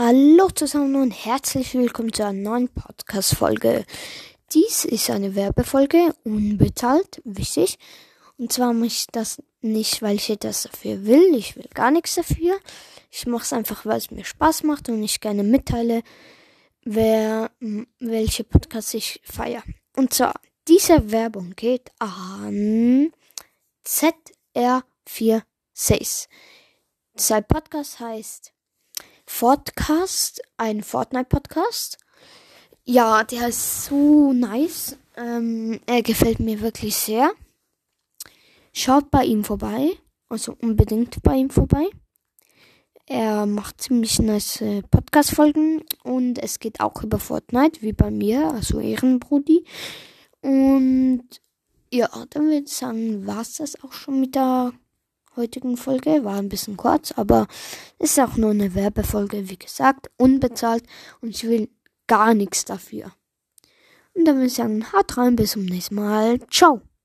Hallo zusammen und herzlich willkommen zu einer neuen Podcast-Folge. Dies ist eine Werbefolge, unbezahlt, wichtig. Und zwar mache ich das nicht, weil ich etwas dafür will. Ich will gar nichts dafür. Ich mache es einfach, weil es mir Spaß macht und ich gerne mitteile, wer, welche Podcasts ich feiere. Und zwar, diese Werbung geht an ZR46. Sein Podcast heißt Podcast, ein Fortnite-Podcast. Ja, der ist so nice. Ähm, er gefällt mir wirklich sehr. Schaut bei ihm vorbei. Also unbedingt bei ihm vorbei. Er macht ziemlich nice Podcast-Folgen und es geht auch über Fortnite, wie bei mir, also Ehrenbrudi. Und ja, dann würde ich sagen, war es das auch schon mit der heutigen Folge. War ein bisschen kurz, aber ist auch nur eine Werbefolge, wie gesagt, unbezahlt und ich will gar nichts dafür. Und dann würde ich sagen, haut rein, bis zum nächsten Mal. Ciao.